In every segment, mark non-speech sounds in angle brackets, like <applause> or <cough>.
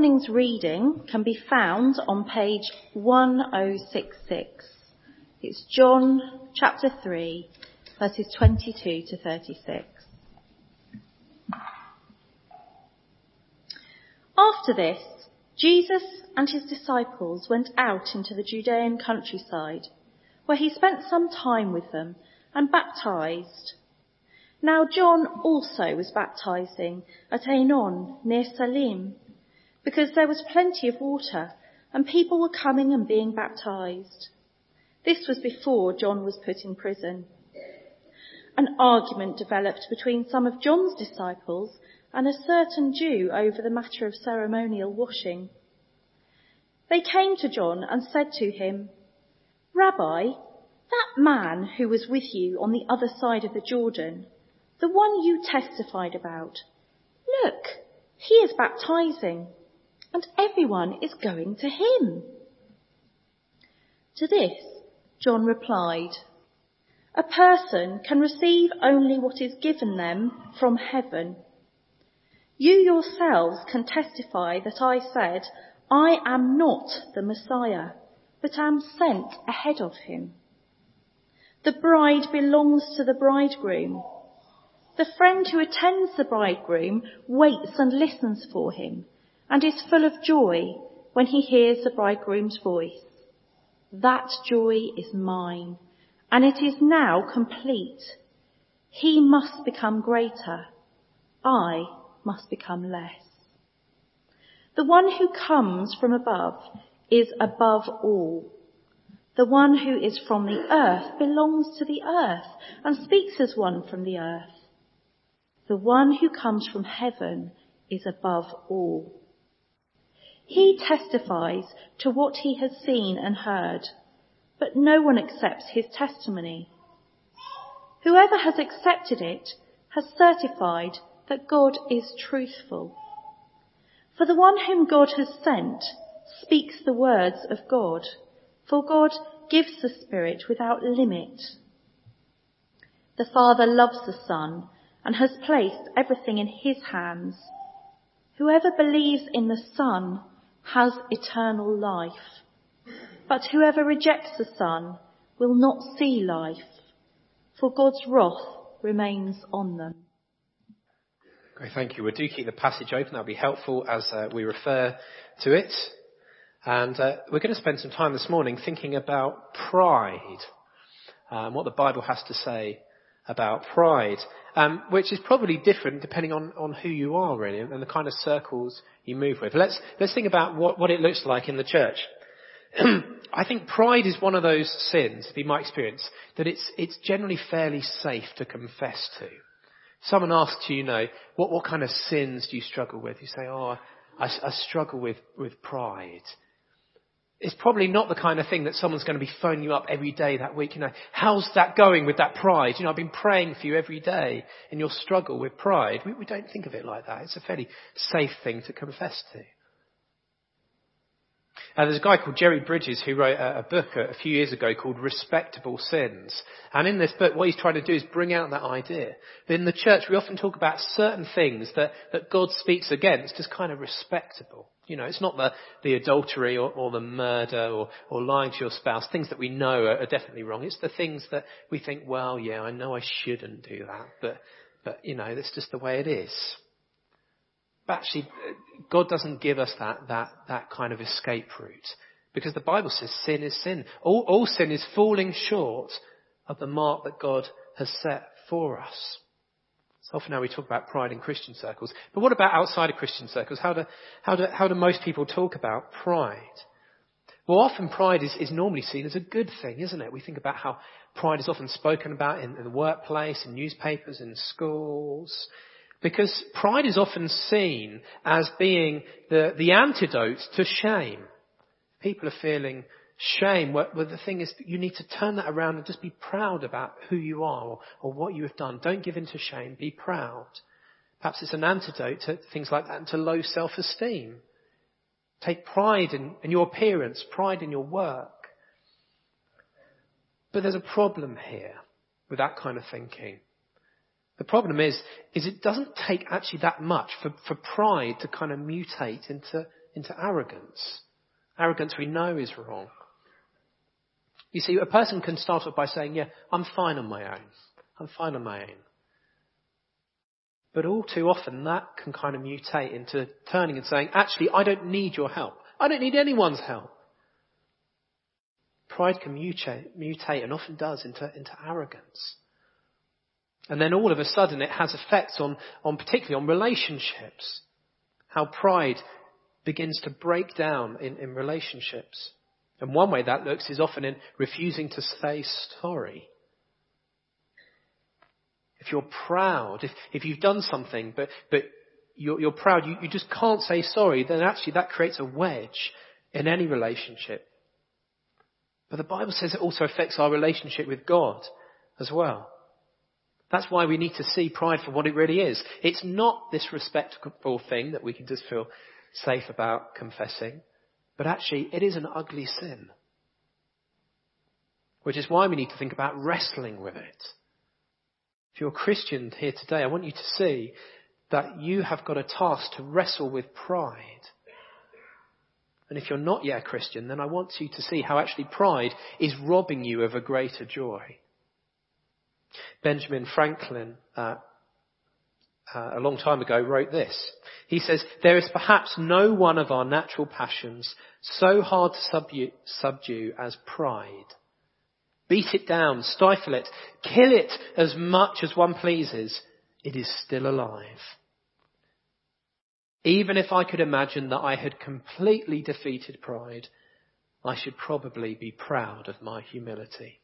morning's reading can be found on page 1066. It's John chapter 3, verses 22 to 36. After this, Jesus and his disciples went out into the Judean countryside, where he spent some time with them and baptized. Now John also was baptizing at Aenon near Salim, because there was plenty of water and people were coming and being baptized. This was before John was put in prison. An argument developed between some of John's disciples and a certain Jew over the matter of ceremonial washing. They came to John and said to him, Rabbi, that man who was with you on the other side of the Jordan, the one you testified about, look, he is baptizing and everyone is going to him. To this, John replied, a person can receive only what is given them from heaven. You yourselves can testify that I said, I am not the Messiah, but am sent ahead of him. The bride belongs to the bridegroom. The friend who attends the bridegroom waits and listens for him and is full of joy when he hears the bridegroom's voice. That joy is mine, and it is now complete. He must become greater. I must become less. The one who comes from above is above all. The one who is from the earth belongs to the earth and speaks as one from the earth. The one who comes from heaven is above all. He testifies to what he has seen and heard, but no one accepts his testimony. Whoever has accepted it has certified that God is truthful. For the one whom God has sent speaks the words of God, for God gives the Spirit without limit. The Father loves the Son and has placed everything in his hands. Whoever believes in the Son has eternal life. But whoever rejects the Son will not see life, for God's wrath remains on them. Great, thank you. We do keep the passage open. That'll be helpful as uh, we refer to it. And uh, we're going to spend some time this morning thinking about pride, um, what the Bible has to say about pride, um, which is probably different depending on, on who you are really and the kind of circles you move with. Let's, let's think about what, what it looks like in the church. <clears throat> I think pride is one of those sins, be my experience, that it's, it's generally fairly safe to confess to. Someone asks you, you know, what, what kind of sins do you struggle with? You say, oh, I, I struggle with, with pride it's probably not the kind of thing that someone's going to be phoning you up every day that week. You know, how's that going with that pride? You know, I've been praying for you every day in your struggle with pride. We, we don't think of it like that. It's a fairly safe thing to confess to. Uh, there's a guy called Jerry Bridges who wrote a, a book a, a, few years ago called Respectable Sins. And in this book, what he's trying to do is bring out that idea. That in the church, we often talk about certain things that, that God speaks against as kind of respectable. You know, it's not the, the adultery or, or the murder or, or lying to your spouse, things that we know are, are definitely wrong. It's the things that we think, well, yeah, I know I shouldn't do that, but, but, you know, that's just the way it is. But actually, God doesn't give us that, that, that kind of escape route. Because the Bible says sin is sin. All, all sin is falling short of the mark that God has set for us. So often now we talk about pride in Christian circles. But what about outside of Christian circles? How do, how do, how do most people talk about pride? Well, often pride is, is normally seen as a good thing, isn't it? We think about how pride is often spoken about in, in the workplace, in newspapers, in schools. Because pride is often seen as being the, the antidote to shame. People are feeling shame, well, the thing is you need to turn that around and just be proud about who you are or, or what you have done. Don't give in to shame. Be proud. Perhaps it's an antidote to things like that and to low self-esteem. Take pride in, in your appearance, pride in your work. But there's a problem here with that kind of thinking. The problem is, is it doesn't take actually that much for, for pride to kind of mutate into into arrogance. Arrogance we know is wrong. You see, a person can start off by saying, yeah, I'm fine on my own. I'm fine on my own. But all too often that can kind of mutate into turning and saying, actually, I don't need your help. I don't need anyone's help. Pride can mutate, mutate and often does into, into arrogance. And then all of a sudden it has effects on, on particularly on relationships. How pride begins to break down in, in relationships. And one way that looks is often in refusing to say sorry. If you're proud, if, if you've done something, but, but you're, you're proud, you, you just can't say sorry, then actually that creates a wedge in any relationship. But the Bible says it also affects our relationship with God as well. That's why we need to see pride for what it really is. It's not this respectable thing that we can just feel safe about confessing, but actually it is an ugly sin. Which is why we need to think about wrestling with it. If you're a Christian here today, I want you to see that you have got a task to wrestle with pride. And if you're not yet a Christian, then I want you to see how actually pride is robbing you of a greater joy. Benjamin Franklin, uh, uh, a long time ago, wrote this. He says, There is perhaps no one of our natural passions so hard to subdue, subdue as pride. Beat it down, stifle it, kill it as much as one pleases. It is still alive. Even if I could imagine that I had completely defeated pride, I should probably be proud of my humility.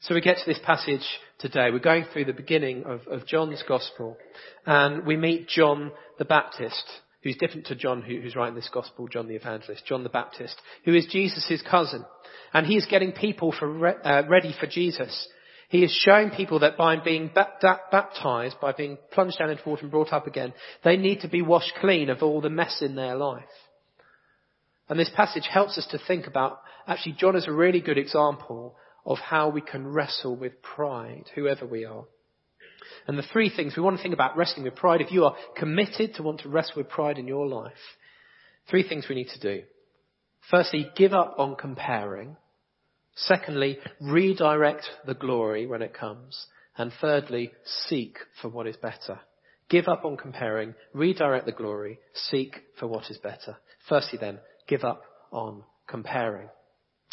So we get to this passage today. We're going through the beginning of, of John's Gospel, and we meet John the Baptist, who's different to John who, who's writing this Gospel, John the Evangelist, John the Baptist, who is Jesus' cousin. And he is getting people for, uh, ready for Jesus. He is showing people that by being baptized, by being plunged down into water and brought up again, they need to be washed clean of all the mess in their life. And this passage helps us to think about, actually John is a really good example of how we can wrestle with pride, whoever we are. And the three things we want to think about wrestling with pride, if you are committed to want to wrestle with pride in your life, three things we need to do. Firstly, give up on comparing. Secondly, redirect the glory when it comes. And thirdly, seek for what is better. Give up on comparing, redirect the glory, seek for what is better. Firstly then, give up on comparing.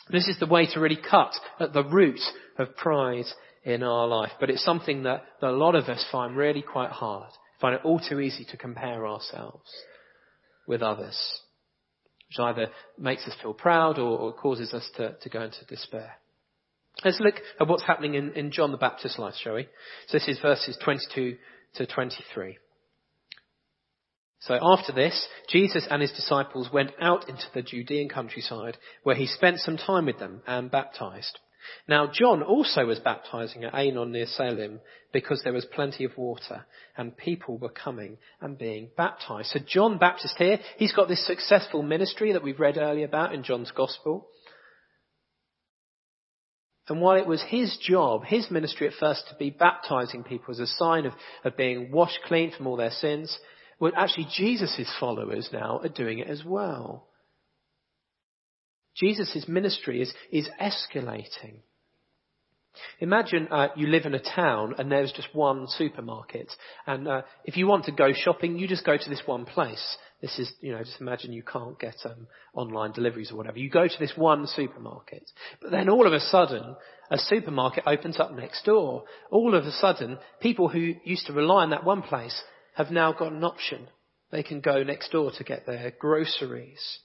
This is the way to really cut at the root of pride in our life. But it's something that, that a lot of us find really quite hard. Find it all too easy to compare ourselves with others. Which either makes us feel proud or, or causes us to, to go into despair. Let's look at what's happening in, in John the Baptist's life, shall we? So this is verses 22 to 23. So after this, Jesus and his disciples went out into the Judean countryside where he spent some time with them and baptized. Now John also was baptizing at Aenon near Salim because there was plenty of water and people were coming and being baptized. So John Baptist here, he's got this successful ministry that we've read earlier about in John's gospel. And while it was his job, his ministry at first to be baptizing people as a sign of, of being washed clean from all their sins, well, actually, Jesus' followers now are doing it as well. Jesus' ministry is, is escalating. Imagine uh, you live in a town and there's just one supermarket, and uh, if you want to go shopping, you just go to this one place. This is, you know, just imagine you can't get um, online deliveries or whatever. You go to this one supermarket, but then all of a sudden, a supermarket opens up next door. All of a sudden, people who used to rely on that one place have now got an option. They can go next door to get their groceries.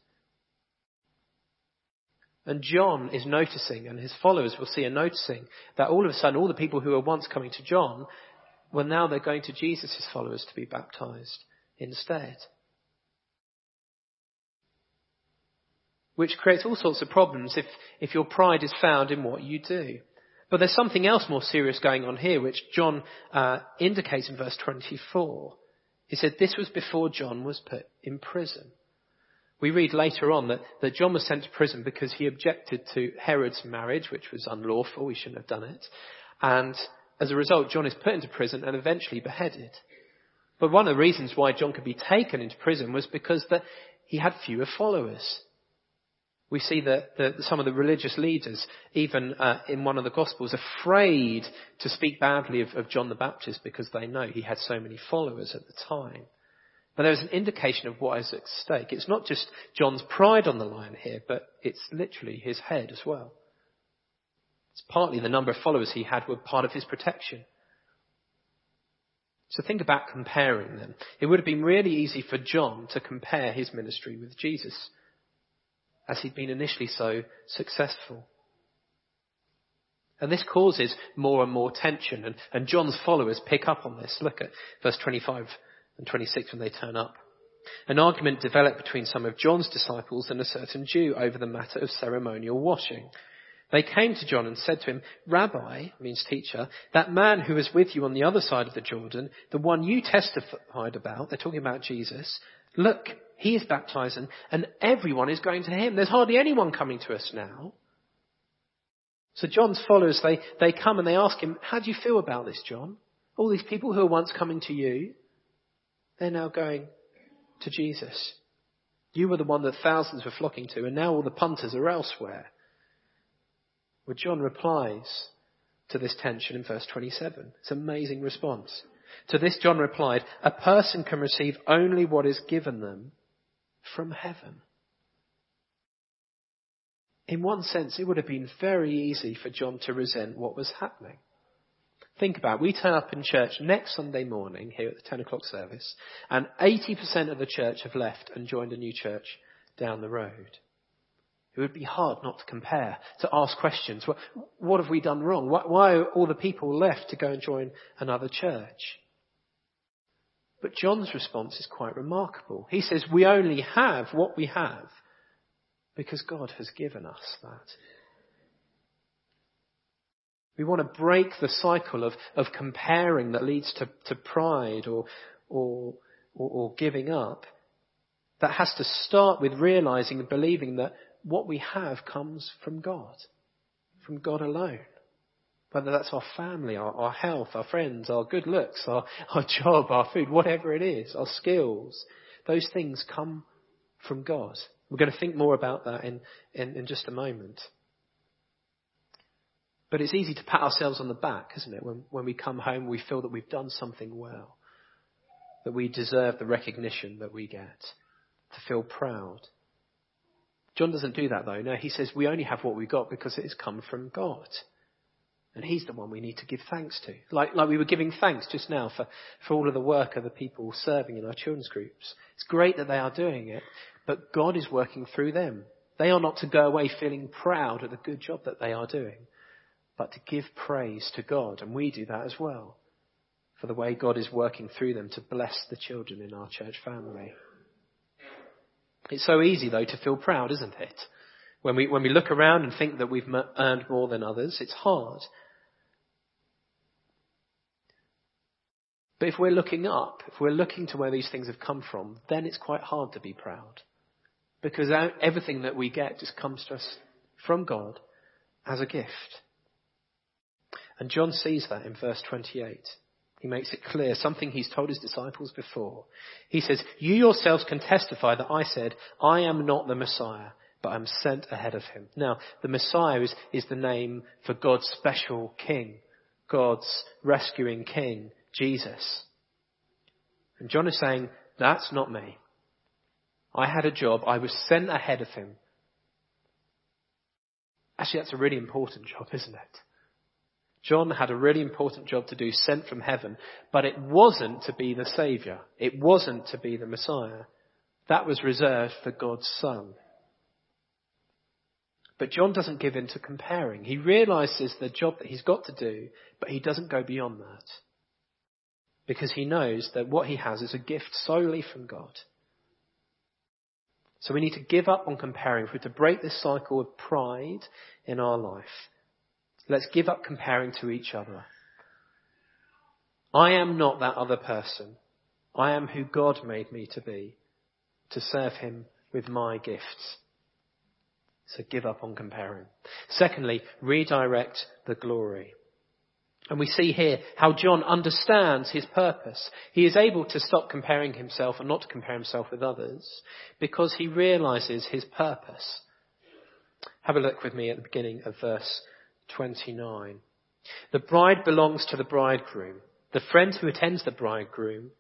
And John is noticing, and his followers will see and noticing, that all of a sudden all the people who were once coming to John, well now they're going to Jesus' followers to be baptized instead. Which creates all sorts of problems if, if your pride is found in what you do. But there's something else more serious going on here, which John uh, indicates in verse 24. He said this was before John was put in prison. We read later on that, that John was sent to prison because he objected to Herod's marriage, which was unlawful. He shouldn't have done it. And as a result, John is put into prison and eventually beheaded. But one of the reasons why John could be taken into prison was because that he had fewer followers. We see that, that some of the religious leaders, even uh, in one of the Gospels, are afraid to speak badly of, of John the Baptist because they know he had so many followers at the time. But there's an indication of what is at stake. It's not just John's pride on the line here, but it's literally his head as well. It's partly the number of followers he had were part of his protection. So think about comparing them. It would have been really easy for John to compare his ministry with Jesus as he'd been initially so successful. And this causes more and more tension, and, and John's followers pick up on this. Look at verse 25 and 26 when they turn up. An argument developed between some of John's disciples and a certain Jew over the matter of ceremonial washing. They came to John and said to him, Rabbi, means teacher, that man who was with you on the other side of the Jordan, the one you testified about, they're talking about Jesus, look, he is baptizing and everyone is going to him. There's hardly anyone coming to us now. So John's followers, they, they come and they ask him, how do you feel about this, John? All these people who were once coming to you, they're now going to Jesus. You were the one that thousands were flocking to and now all the punters are elsewhere. Well, John replies to this tension in verse 27. It's an amazing response. To this, John replied, a person can receive only what is given them from heaven. In one sense, it would have been very easy for John to resent what was happening. Think about it. We turn up in church next Sunday morning here at the 10 o'clock service, and 80% of the church have left and joined a new church down the road. It would be hard not to compare, to ask questions. What, what have we done wrong? Why, why are all the people left to go and join another church? But John's response is quite remarkable. He says, we only have what we have because God has given us that. We want to break the cycle of, of comparing that leads to, to pride or, or, or, or giving up. That has to start with realizing and believing that what we have comes from God, from God alone. Whether that's our family, our, our health, our friends, our good looks, our, <laughs> our job, our food, whatever it is, our skills, those things come from God. We're going to think more about that in, in, in just a moment. But it's easy to pat ourselves on the back, isn't it? When, when we come home, we feel that we've done something well, that we deserve the recognition that we get, to feel proud. John doesn't do that though. No, he says we only have what we got because it has come from God. And he's the one we need to give thanks to. Like, like we were giving thanks just now for, for all of the work of the people serving in our children's groups. It's great that they are doing it, but God is working through them. They are not to go away feeling proud of the good job that they are doing, but to give praise to God. And we do that as well for the way God is working through them to bless the children in our church family. It's so easy though to feel proud, isn't it? When we, when we look around and think that we've earned more than others, it's hard. But if we're looking up, if we're looking to where these things have come from, then it's quite hard to be proud. Because everything that we get just comes to us from God as a gift. And John sees that in verse 28. He makes it clear, something he's told his disciples before. He says, you yourselves can testify that I said, I am not the Messiah, but I'm sent ahead of him. Now, the Messiah is, is the name for God's special king, God's rescuing king, Jesus. And John is saying, that's not me. I had a job. I was sent ahead of him. Actually, that's a really important job, isn't it? John had a really important job to do, sent from heaven, but it wasn't to be the Saviour. It wasn't to be the Messiah. That was reserved for God's Son. But John doesn't give in to comparing. He realizes the job that he's got to do, but he doesn't go beyond that. Because he knows that what he has is a gift solely from God. So we need to give up on comparing. If we're to break this cycle of pride in our life, let's give up comparing to each other. I am not that other person. I am who God made me to be, to serve him with my gifts. So give up on comparing. Secondly, redirect the glory. And we see here how John understands his purpose. He is able to stop comparing himself and not to compare himself with others because he realizes his purpose. Have a look with me at the beginning of verse 29. The bride belongs to the bridegroom. The friend who attends the bridegroom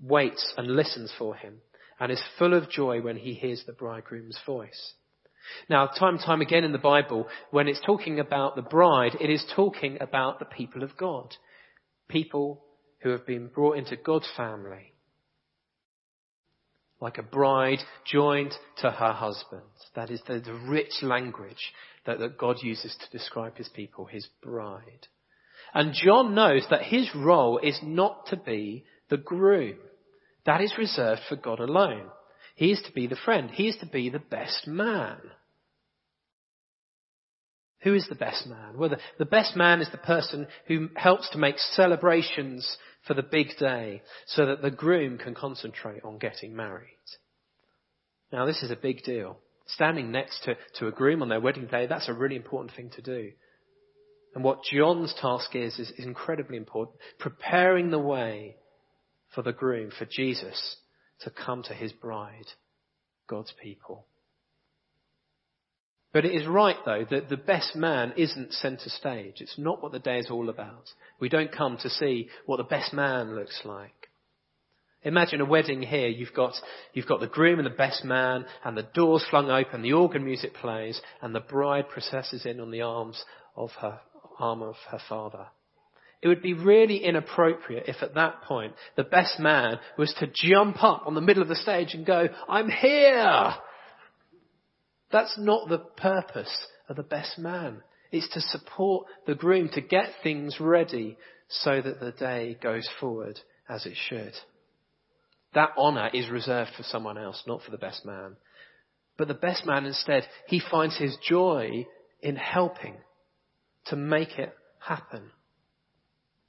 waits and listens for him and is full of joy when he hears the bridegroom's voice. Now, time and time again in the Bible, when it's talking about the bride, it is talking about the people of God. People who have been brought into God's family. Like a bride joined to her husband. That is the, the rich language that, that God uses to describe his people, his bride. And John knows that his role is not to be the groom. That is reserved for God alone. He is to be the friend. He is to be the best man. Who is the best man? Well, the, the, best man is the person who helps to make celebrations for the big day so that the groom can concentrate on getting married. Now, this is a big deal. Standing next to, to a groom on their wedding day, that's a really important thing to do. And what John's task is, is incredibly important. Preparing the way for the groom, for Jesus, to come to his bride, God's people. But it is right, though, that the best man isn't centre stage. It's not what the day is all about. We don't come to see what the best man looks like. Imagine a wedding here. You've got, you've got the groom and the best man, and the doors flung open, the organ music plays, and the bride processes in on the arms of her, arm of her father. It would be really inappropriate if at that point the best man was to jump up on the middle of the stage and go, I'm here! That's not the purpose of the best man. It's to support the groom, to get things ready so that the day goes forward as it should. That honour is reserved for someone else, not for the best man. But the best man instead, he finds his joy in helping to make it happen.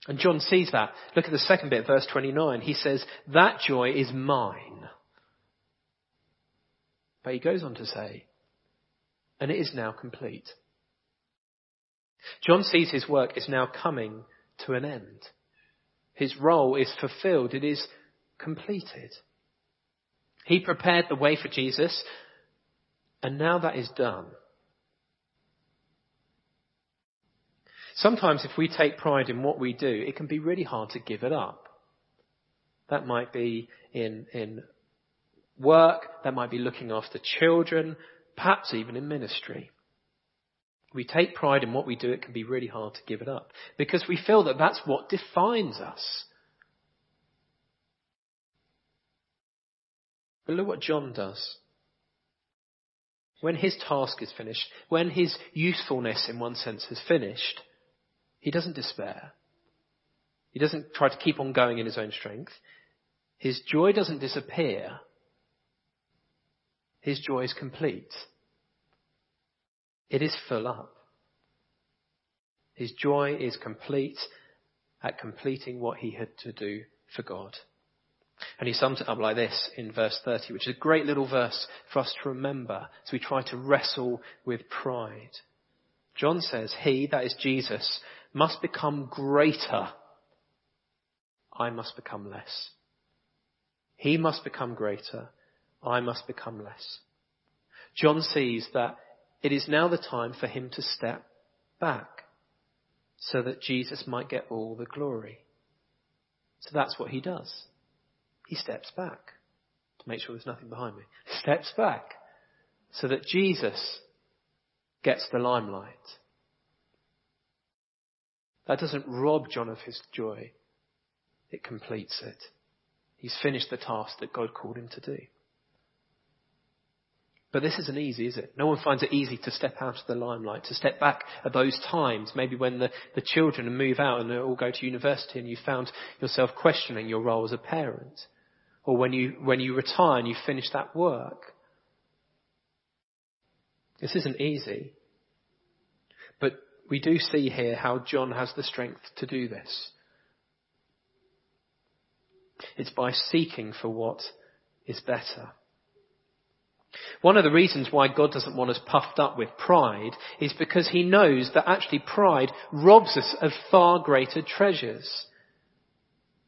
And John sees that. Look at the second bit, verse 29. He says, that joy is mine. But he goes on to say, and it is now complete. John sees his work is now coming to an end. His role is fulfilled. It is completed. He prepared the way for Jesus, and now that is done. Sometimes if we take pride in what we do, it can be really hard to give it up. That might be in, in work, that might be looking after children, perhaps even in ministry. We take pride in what we do, it can be really hard to give it up because we feel that that's what defines us. But look what John does. When his task is finished, when his usefulness in one sense is finished, he doesn't despair. He doesn't try to keep on going in his own strength. His joy doesn't disappear. His joy is complete. It is full up. His joy is complete at completing what he had to do for God. And he sums it up like this in verse 30, which is a great little verse for us to remember as we try to wrestle with pride. John says, He, that is Jesus, must become greater. I must become less. He must become greater. I must become less. John sees that it is now the time for him to step back so that Jesus might get all the glory. So that's what he does. He steps back to make sure there's nothing behind me. Steps back so that Jesus gets the limelight. That doesn't rob John of his joy. It completes it. He's finished the task that God called him to do. But this isn't easy, is it? No one finds it easy to step out of the limelight, to step back at those times, maybe when the, the children move out and they all go to university and you found yourself questioning your role as a parent. Or when you, when you retire and you finish that work. This isn't easy. But we do see here how John has the strength to do this. It's by seeking for what is better. One of the reasons why God doesn't want us puffed up with pride is because he knows that actually pride robs us of far greater treasures.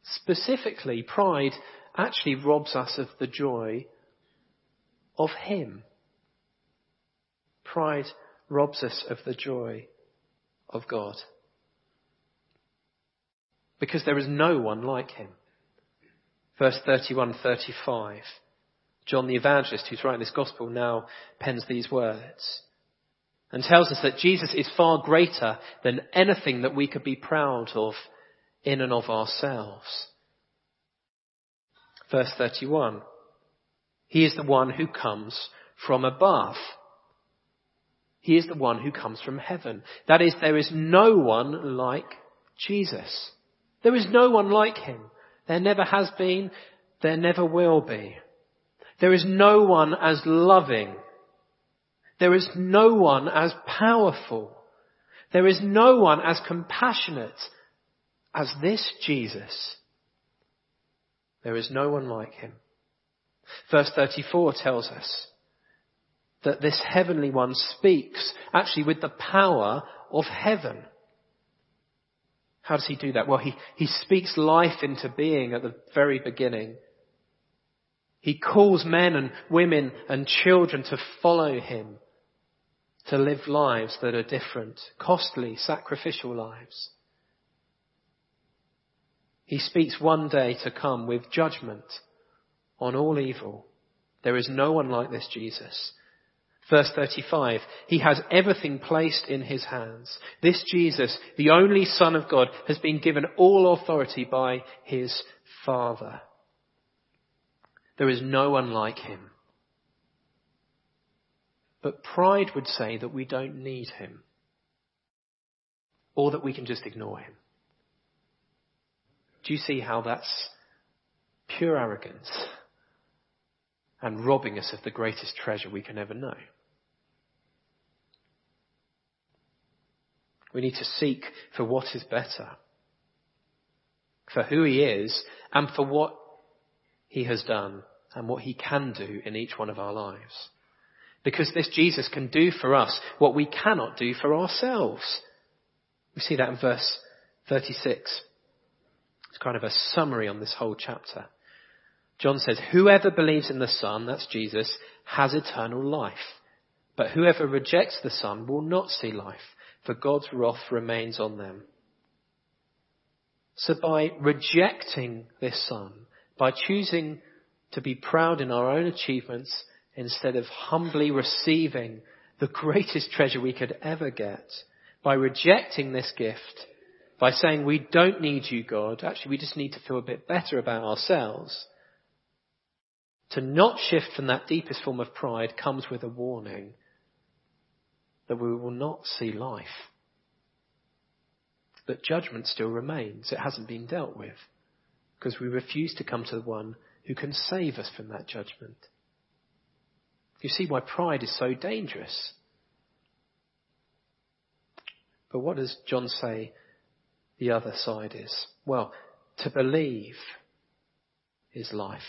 Specifically, pride actually robs us of the joy of him. Pride robs us of the joy of God. Because there is no one like him. Verse 31, 35. John the evangelist, who's writing this gospel, now pens these words and tells us that Jesus is far greater than anything that we could be proud of in and of ourselves. Verse 31. He is the one who comes from above. He is the one who comes from heaven. That is, there is no one like Jesus. There is no one like him. There never has been. There never will be. There is no one as loving. There is no one as powerful. There is no one as compassionate as this Jesus. There is no one like him. Verse 34 tells us that this heavenly one speaks actually with the power of heaven. How does he do that? Well, he, he speaks life into being at the very beginning. He calls men and women and children to follow him, to live lives that are different, costly, sacrificial lives. He speaks one day to come with judgment on all evil. There is no one like this Jesus. Verse 35, He has everything placed in His hands. This Jesus, the only Son of God, has been given all authority by His Father. There is no one like Him. But pride would say that we don't need Him. Or that we can just ignore Him. Do you see how that's pure arrogance and robbing us of the greatest treasure we can ever know? We need to seek for what is better, for who he is and for what he has done and what he can do in each one of our lives. Because this Jesus can do for us what we cannot do for ourselves. We see that in verse 36. It's kind of a summary on this whole chapter. John says, whoever believes in the Son, that's Jesus, has eternal life. But whoever rejects the Son will not see life, for God's wrath remains on them. So by rejecting this Son, by choosing to be proud in our own achievements instead of humbly receiving the greatest treasure we could ever get, by rejecting this gift, by saying we don't need you, God, actually we just need to feel a bit better about ourselves, to not shift from that deepest form of pride comes with a warning that we will not see life. That judgment still remains. It hasn't been dealt with because we refuse to come to the one who can save us from that judgment. You see why pride is so dangerous. But what does John say the other side is? Well, to believe is life.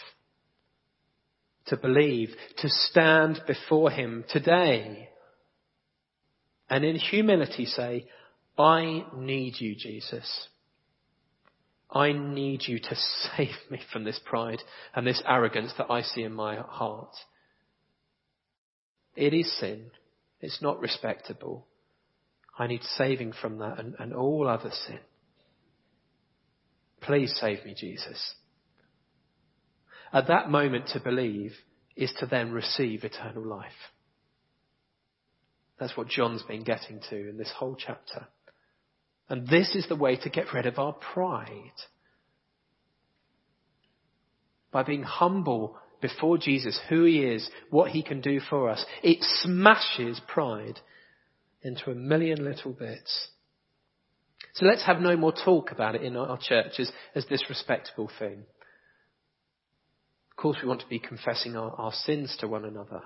To believe, to stand before him today and in humility say, I need you, Jesus. I need you to <laughs> save me from this pride and this arrogance that I see in my heart. It is sin. It's not respectable. I need saving from that and, and all other sin. Please save me, Jesus. At that moment to believe is to then receive eternal life. That's what John's been getting to in this whole chapter. And this is the way to get rid of our pride. By being humble before Jesus, who he is, what he can do for us. It smashes pride into a million little bits. So let's have no more talk about it in our churches as, this respectable thing. Of course, we want to be confessing our, our sins to one another.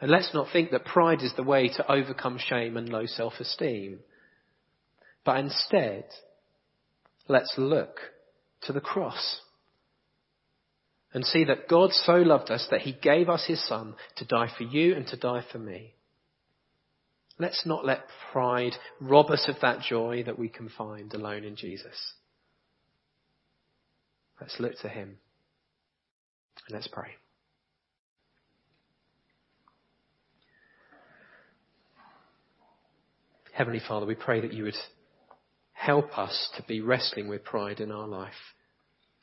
And let's not think that pride is the way to overcome shame and low self-esteem. But instead, let's look to the cross. and see that God so loved us that he gave us his son to die for you and to die for me. Let's not let pride rob us of that joy that we can find alone in Jesus. Let's look to him. And let's pray. Heavenly Father, we pray that you would help us to be wrestling with pride in our life.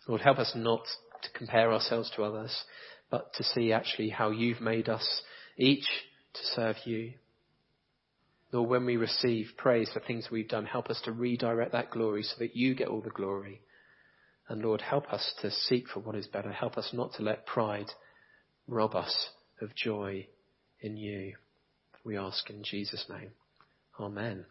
Lord, help us not to compare ourselves to others, but to see actually how you've made us each to serve you. Lord, when we receive praise for things we've done, help us to redirect that glory so that you get all the glory. And Lord, help us to seek for what is better. Help us not to let pride rob us of joy in you. We ask in Jesus' name. Amen.